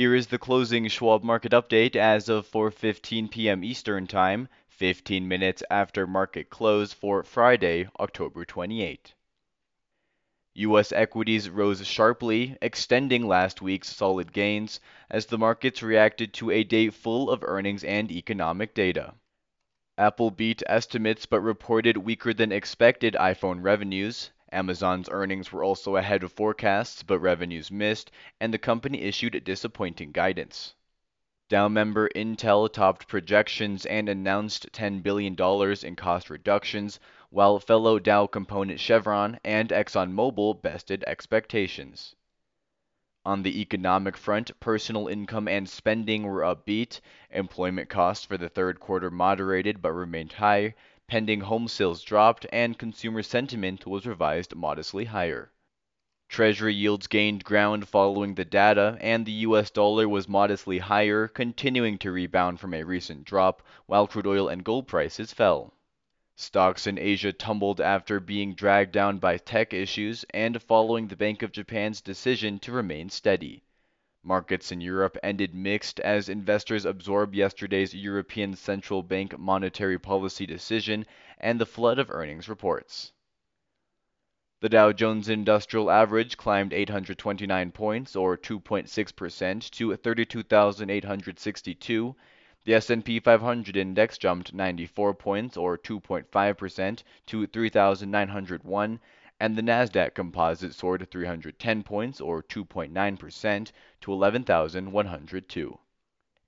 Here is the closing Schwab market update as of 4:15 p.m. Eastern Time, 15 minutes after market close for Friday, October 28. U.S. equities rose sharply, extending last week's solid gains as the markets reacted to a day full of earnings and economic data. Apple beat estimates but reported weaker than expected iPhone revenues. Amazon's earnings were also ahead of forecasts, but revenues missed, and the company issued disappointing guidance. Dow member Intel topped projections and announced $10 billion in cost reductions, while fellow Dow component Chevron and ExxonMobil bested expectations. On the economic front, personal income and spending were upbeat, employment costs for the third quarter moderated but remained high, pending home sales dropped, and consumer sentiment was revised modestly higher. Treasury yields gained ground following the data, and the US dollar was modestly higher, continuing to rebound from a recent drop, while crude oil and gold prices fell. Stocks in Asia tumbled after being dragged down by tech issues and following the Bank of Japan's decision to remain steady. Markets in Europe ended mixed as investors absorbed yesterday's European Central Bank monetary policy decision and the flood of earnings reports. The Dow Jones Industrial Average climbed 829 points or 2.6% to 32,862. The S&P 500 index jumped 94 points or 2.5% to 3,901 and the Nasdaq Composite soared 310 points or 2.9% to 11,102.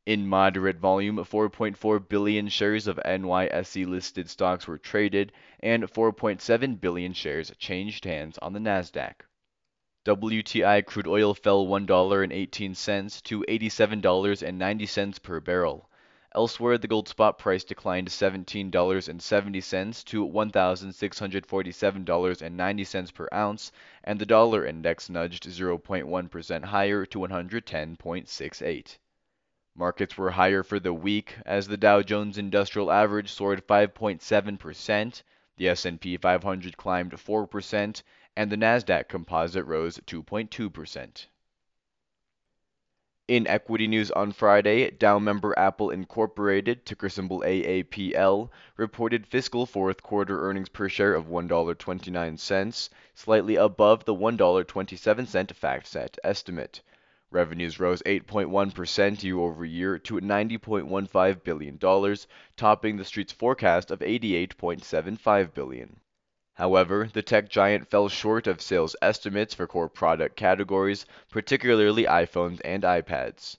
In moderate volume, 4.4 billion shares of NYSE listed stocks were traded, and 4.7 billion shares changed hands on the NASDAQ. WTI crude oil fell $1.18 to $87.90 per barrel. Elsewhere, the gold spot price declined $17.70 to $1,647.90 per ounce, and the dollar index nudged 0.1% higher to 110.68. Markets were higher for the week as the Dow Jones Industrial Average soared 5.7%, the S&P 500 climbed 4%, and the Nasdaq Composite rose 2.2%. In equity news on Friday, Dow member Apple Incorporated, ticker symbol AAPL, reported fiscal fourth quarter earnings per share of $1.29, slightly above the $1.27 FactSet estimate. Revenues rose 8.1% year over year to $90.15 billion, topping the street's forecast of $88.75 billion. However, the tech giant fell short of sales estimates for core product categories, particularly iPhones and iPads.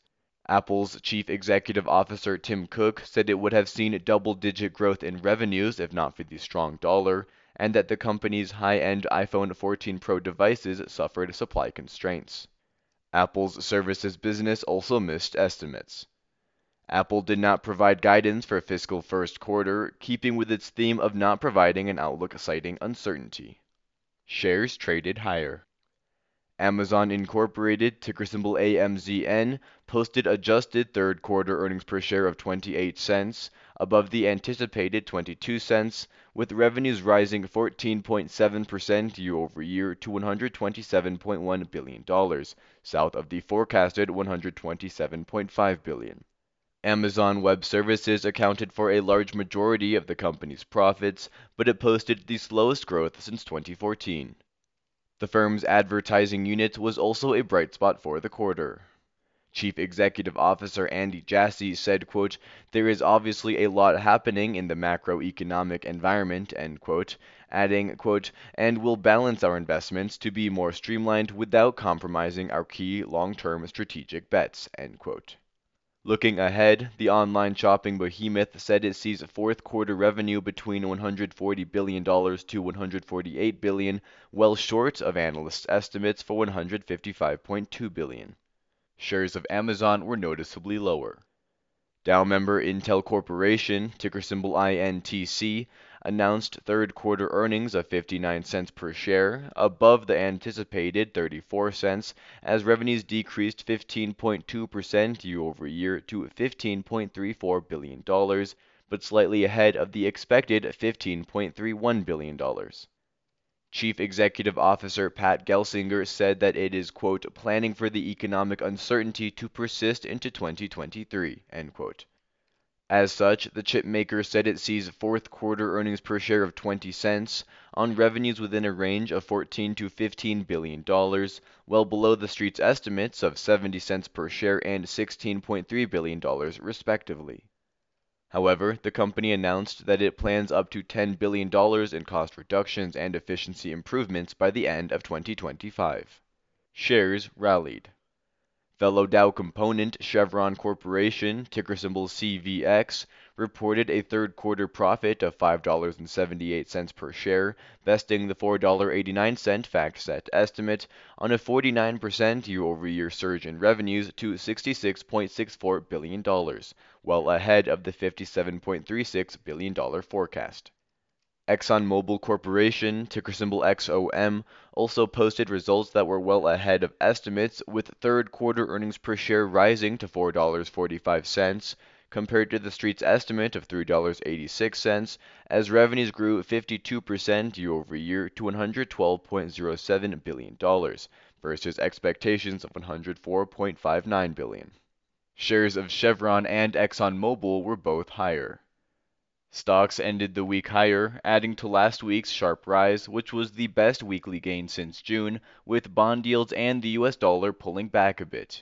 Apple's chief executive officer Tim Cook said it would have seen double digit growth in revenues if not for the strong dollar, and that the company's high end iPhone 14 Pro devices suffered supply constraints. Apple's services business also missed estimates. Apple did not provide guidance for fiscal first quarter, keeping with its theme of not providing an outlook citing uncertainty. Shares traded higher. Amazon Incorporated, ticker symbol AMZN, posted adjusted third quarter earnings per share of 28 cents, above the anticipated 22 cents, with revenues rising 14.7% year over year to $127.1 billion, south of the forecasted $127.5 billion. Amazon Web Services accounted for a large majority of the company's profits, but it posted the slowest growth since 2014. The firm's advertising unit was also a bright spot for the quarter. Chief Executive Officer Andy Jassy said, quote, There is obviously a lot happening in the macroeconomic environment, end quote, adding, quote, and we'll balance our investments to be more streamlined without compromising our key long-term strategic bets, end quote. Looking ahead, the online shopping behemoth said it sees fourth quarter revenue between $140 billion to 148 billion, well short of analysts' estimates for 155.2 billion shares of Amazon were noticeably lower. Dow member Intel Corporation, ticker symbol INTC, announced third quarter earnings of 59 cents per share, above the anticipated 34 cents, as revenues decreased 15.2% year over year to $15.34 billion, but slightly ahead of the expected $15.31 billion. Chief Executive Officer Pat Gelsinger said that it is, quote, planning for the economic uncertainty to persist into 2023, end quote. As such, the chip maker said it sees fourth quarter earnings per share of 20 cents on revenues within a range of 14 to 15 billion dollars, well below the street's estimates of 70 cents per share and 16.3 billion dollars respectively. However, the company announced that it plans up to $10 billion in cost reductions and efficiency improvements by the end of 2025. Shares rallied. Fellow Dow component Chevron Corporation, ticker symbol CVX, reported a third quarter profit of $5.78 per share, besting the $4.89 FactSet estimate on a 49% year over year surge in revenues to $66.64 billion, well ahead of the $57.36 billion forecast. ExxonMobil Corporation, ticker symbol XOM, also posted results that were well ahead of estimates, with third quarter earnings per share rising to $4.45 compared to the street's estimate of $3.86, as revenues grew 52% year over year to $112.07 billion versus expectations of $104.59 billion. Shares of Chevron and ExxonMobil were both higher. Stocks ended the week higher, adding to last week's sharp rise, which was the best weekly gain since June, with bond yields and the US dollar pulling back a bit.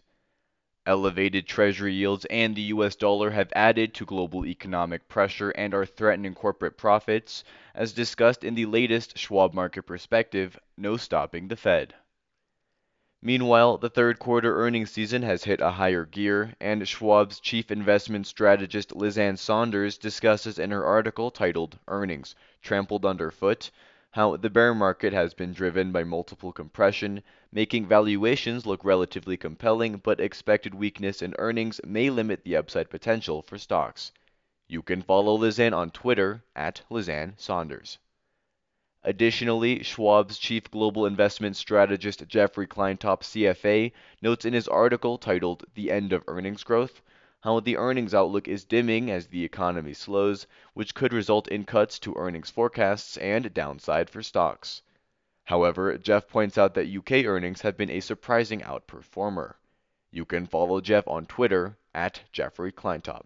Elevated treasury yields and the US dollar have added to global economic pressure and are threatening corporate profits, as discussed in the latest Schwab Market Perspective No Stopping the Fed. Meanwhile, the third quarter earnings season has hit a higher gear, and Schwab's chief investment strategist Liz Ann Sonders discusses in her article titled Earnings Trampled Underfoot how the bear market has been driven by multiple compression, making valuations look relatively compelling, but expected weakness in earnings may limit the upside potential for stocks. You can follow Liz Ann on Twitter at Liz Ann Sonders. Additionally, Schwab's chief global investment strategist Jeffrey Kleintop, CFA, notes in his article titled The End of Earnings Growth how the earnings outlook is dimming as the economy slows, which could result in cuts to earnings forecasts and downside for stocks. However, Jeff points out that UK earnings have been a surprising outperformer. You can follow Jeff on Twitter at Jeffrey Kleintop.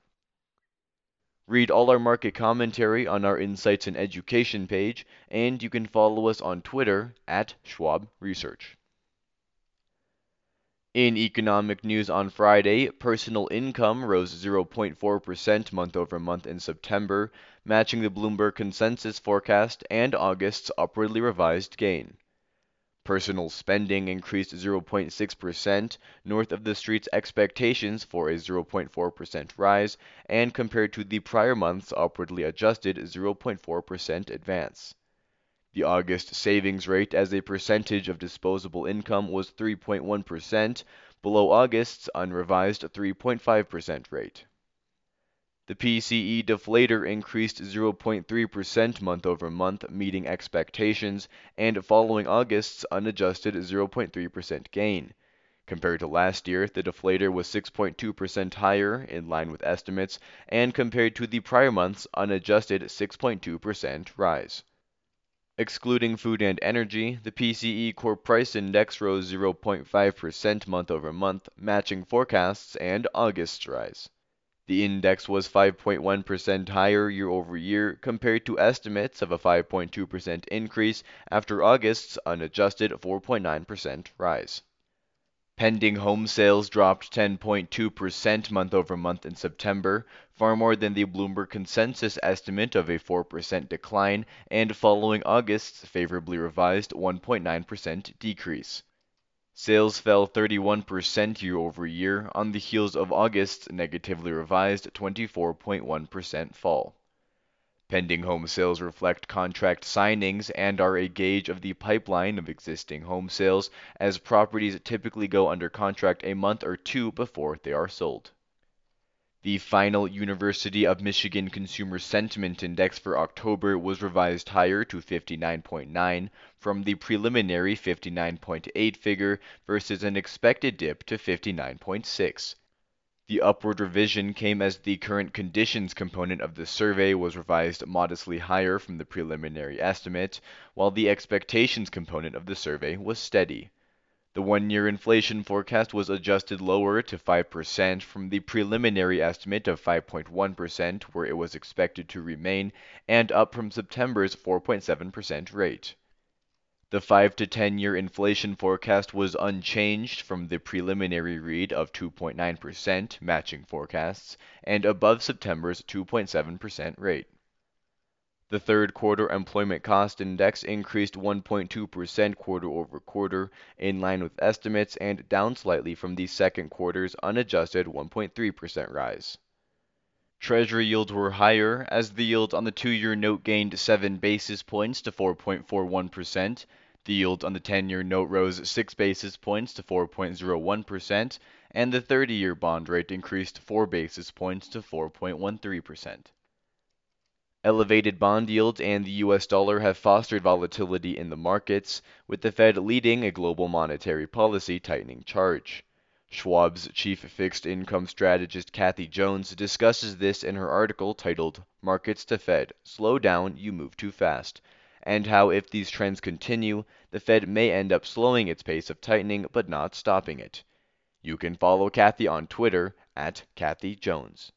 Read all our market commentary on our Insights and Education page, and you can follow us on Twitter at Schwab Research. In economic news on Friday, personal income rose 0.4% month over month in September, matching the Bloomberg consensus forecast and August's upwardly revised gain. Personal spending increased 0.6%, north of the street's expectations for a 0.4% rise, and compared to the prior month's upwardly adjusted 0.4% advance. The August savings rate as a percentage of disposable income was 3.1%, below August's unrevised 3.5% rate. The PCE deflator increased 0.3% month over month, meeting expectations, and following August's unadjusted 0.3% gain. Compared to last year, the deflator was 6.2% higher, in line with estimates, and compared to the prior month's unadjusted 6.2% rise. Excluding food and energy, the PCE Core Price Index rose 0.5% month over month, matching forecasts and August's rise. The index was 5.1% higher year over year compared to estimates of a 5.2% increase after August's unadjusted 4.9% rise. Pending home sales dropped 10.2% month over month in September, far more than the Bloomberg consensus estimate of a 4% decline and following August's favorably revised 1.9% decrease. Sales fell 31% year over year on the heels of August's negatively revised 24.1% fall. Pending home sales reflect contract signings and are a gauge of the pipeline of existing home sales, as properties typically go under contract a month or two before they are sold. The final University of Michigan Consumer Sentiment Index for October was revised higher to 59.9 from the preliminary 59.8 figure versus an expected dip to 59.6. The upward revision came as the current conditions component of the survey was revised modestly higher from the preliminary estimate, while the expectations component of the survey was steady. The one-year inflation forecast was adjusted lower to 5% from the preliminary estimate of 5.1% where it was expected to remain, and up from September's 4.7% rate. The 5 to 10 year inflation forecast was unchanged from the preliminary read of 2.9%, matching forecasts, and above September's 2.7% rate. The third quarter employment cost index increased 1.2% quarter over quarter, in line with estimates and down slightly from the second quarter's unadjusted 1.3% rise. Treasury yields were higher as the yield on the two year note gained 7 basis points to 4.41%. The yield on the 10 year note rose 6 basis points to 4.01%, and the 30 year bond rate increased 4 basis points to 4.13%. Elevated bond yields and the US dollar have fostered volatility in the markets, with the Fed leading a global monetary policy tightening charge. Schwab's chief fixed income strategist Kathy Jones discusses this in her article titled Markets to Fed Slow Down, You Move Too Fast, and how if these trends continue, the Fed may end up slowing its pace of tightening but not stopping it. You can follow Kathy on Twitter at Kathy Jones.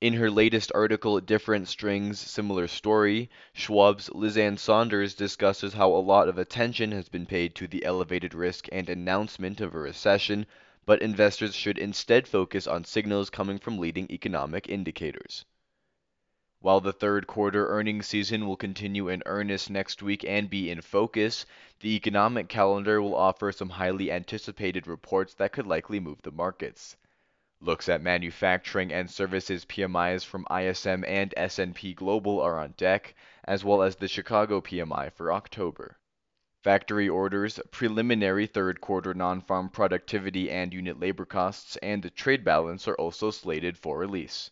In her latest article, Different Strings, Similar Story, Schwab's Liz Ann Sonders discusses how a lot of attention has been paid to the elevated risk and announcement of a recession, but investors should instead focus on signals coming from leading economic indicators. While the third quarter earnings season will continue in earnest next week and be in focus, the economic calendar will offer some highly anticipated reports that could likely move the markets. Looks at manufacturing and services PMIs from ISM and S&P Global are on deck, as well as the Chicago PMI for October. Factory orders, preliminary third quarter non-farm productivity and unit labor costs, and the trade balance are also slated for release.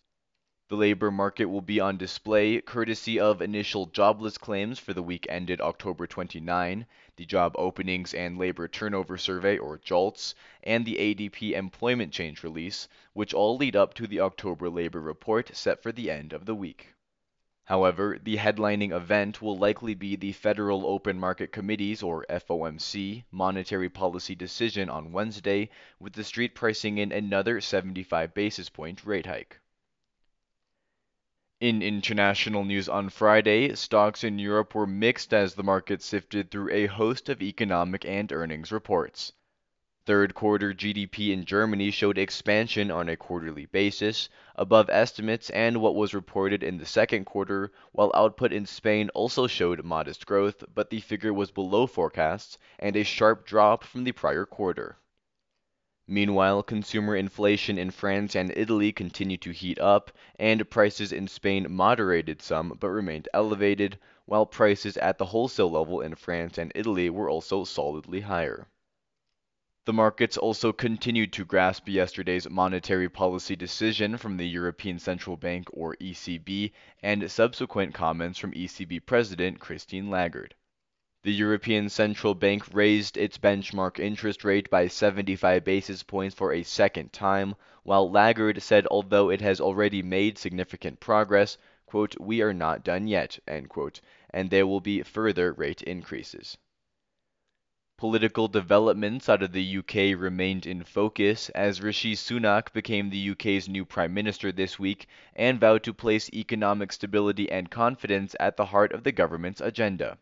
The labor market will be on display courtesy of initial jobless claims for the week ended October 29, the Job Openings and Labor Turnover Survey, or JOLTS, and the ADP Employment Change Release, which all lead up to the October labor report set for the end of the week. However, the headlining event will likely be the Federal Open Market Committee's, or FOMC, monetary policy decision on Wednesday, with the street pricing in another 75 basis point rate hike. In international news on Friday, stocks in Europe were mixed as the market sifted through a host of economic and earnings reports. Third quarter GDP in Germany showed expansion on a quarterly basis, above estimates and what was reported in the second quarter, while output in Spain also showed modest growth, but the figure was below forecasts and a sharp drop from the prior quarter. Meanwhile, consumer inflation in France and Italy continued to heat up, and prices in Spain moderated some but remained elevated, while prices at the wholesale level in France and Italy were also solidly higher. The markets also continued to grasp yesterday's monetary policy decision from the European Central Bank or ECB and subsequent comments from ECB President Christine Lagarde. The European Central Bank raised its benchmark interest rate by 75 basis points for a second time, while Lagarde said although it has already made significant progress, quote, we are not done yet, quote, and there will be further rate increases. Political developments out of the UK remained in focus as Rishi Sunak became the UK's new Prime Minister this week and vowed to place economic stability and confidence at the heart of the government's agenda.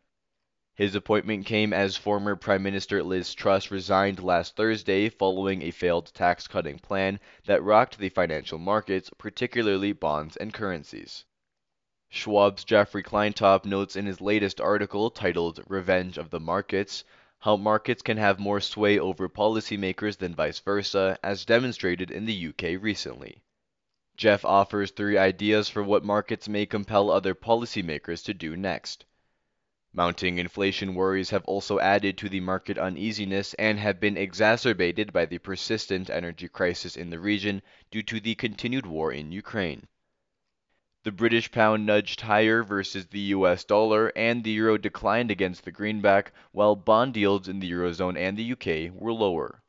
His appointment came as former Prime Minister Liz Truss resigned last Thursday following a failed tax cutting plan that rocked the financial markets, particularly bonds and currencies. Schwab's Jeffrey Kleintop notes in his latest article titled Revenge of the Markets how markets can have more sway over policymakers than vice versa, as demonstrated in the UK recently. Jeff offers three ideas for what markets may compel other policymakers to do next. Mounting inflation worries have also added to the market uneasiness and have been exacerbated by the persistent energy crisis in the region due to the continued war in Ukraine. The British pound nudged higher versus the US dollar, and the euro declined against the greenback, while bond yields in the eurozone and the UK were lower.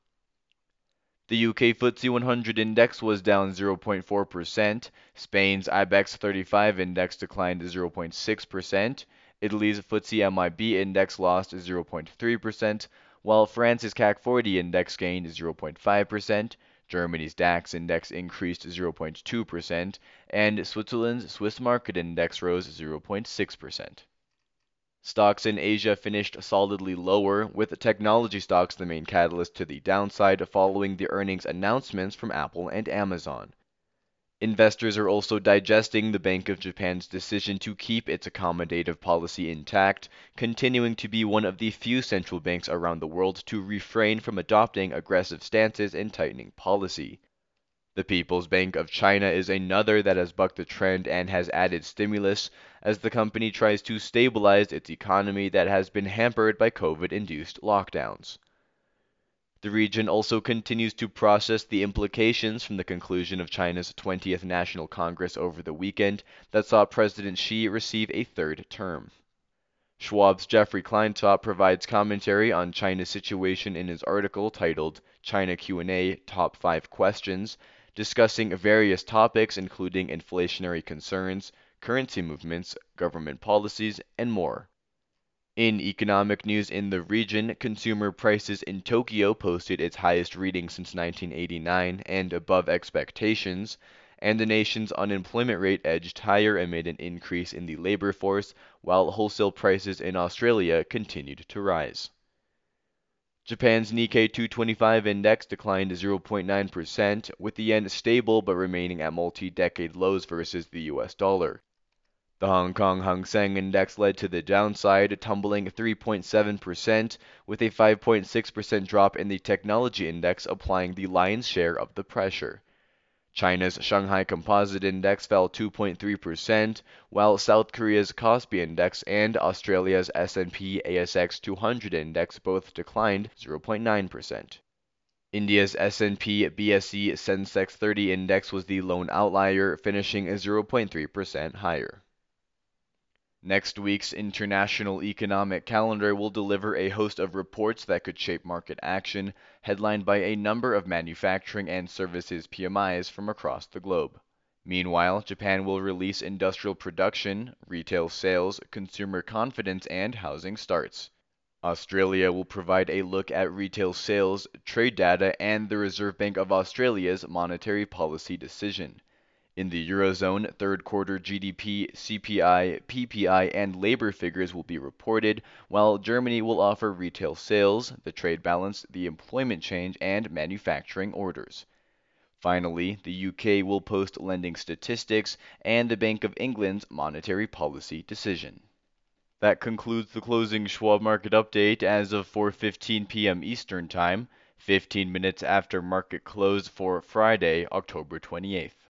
The UK FTSE 100 index was down 0.4%. Spain's IBEX 35 index declined 0.6%. Italy's FTSE MIB index lost 0.3%, while France's CAC 40 index gained 0.5%. Germany's DAX index increased 0.2%, and Switzerland's Swiss market index rose 0.6%. Stocks in Asia finished solidly lower, with technology stocks the main catalyst to the downside following the earnings announcements from Apple and Amazon. Investors are also digesting the Bank of Japan's decision to keep its accommodative policy intact, continuing to be one of the few central banks around the world to refrain from adopting aggressive stances in tightening policy. The People's Bank of China is another that has bucked the trend and has added stimulus as the company tries to stabilize its economy that has been hampered by COVID induced lockdowns. The region also continues to process the implications from the conclusion of China's 20th National Congress over the weekend that saw President Xi receive a third term. Schwab's Jeffrey Kleintop provides commentary on China's situation in his article titled China Q&A Top 5 Questions discussing various topics including inflationary concerns, currency movements, government policies, and more. In economic news in the region, consumer prices in Tokyo posted its highest reading since 1989 and above expectations, and the nation's unemployment rate edged higher amid an increase in the labor force, while wholesale prices in Australia continued to rise. Japan's Nikkei 225 index declined 0.9%, with the yen stable but remaining at multi-decade lows versus the US dollar. The Hong Kong Hang Seng Index led to the downside, tumbling 3.7%, with a 5.6% drop in the Technology Index applying the lion's share of the pressure. China's Shanghai Composite Index fell 2.3%, while South Korea's Kospi Index and Australia's S&P ASX 200 Index both declined 0.9%. India's S&P BSE Sensex 30 Index was the lone outlier, finishing 0.3% higher. Next week's international economic calendar will deliver a host of reports that could shape market action, headlined by a number of manufacturing and services PMIs from across the globe. Meanwhile, Japan will release industrial production, retail sales, consumer confidence, and housing starts. Australia will provide a look at retail sales, trade data, and the Reserve Bank of Australia's monetary policy decision. In the Eurozone, third quarter GDP, CPI, PPI, and labor figures will be reported, while Germany will offer retail sales, the trade balance, the employment change, and manufacturing orders. Finally, the UK will post lending statistics and the Bank of England's monetary policy decision. That concludes the closing Schwab market update as of 4:15 p.m. Eastern Time, 15 minutes after market close for Friday, October 28th.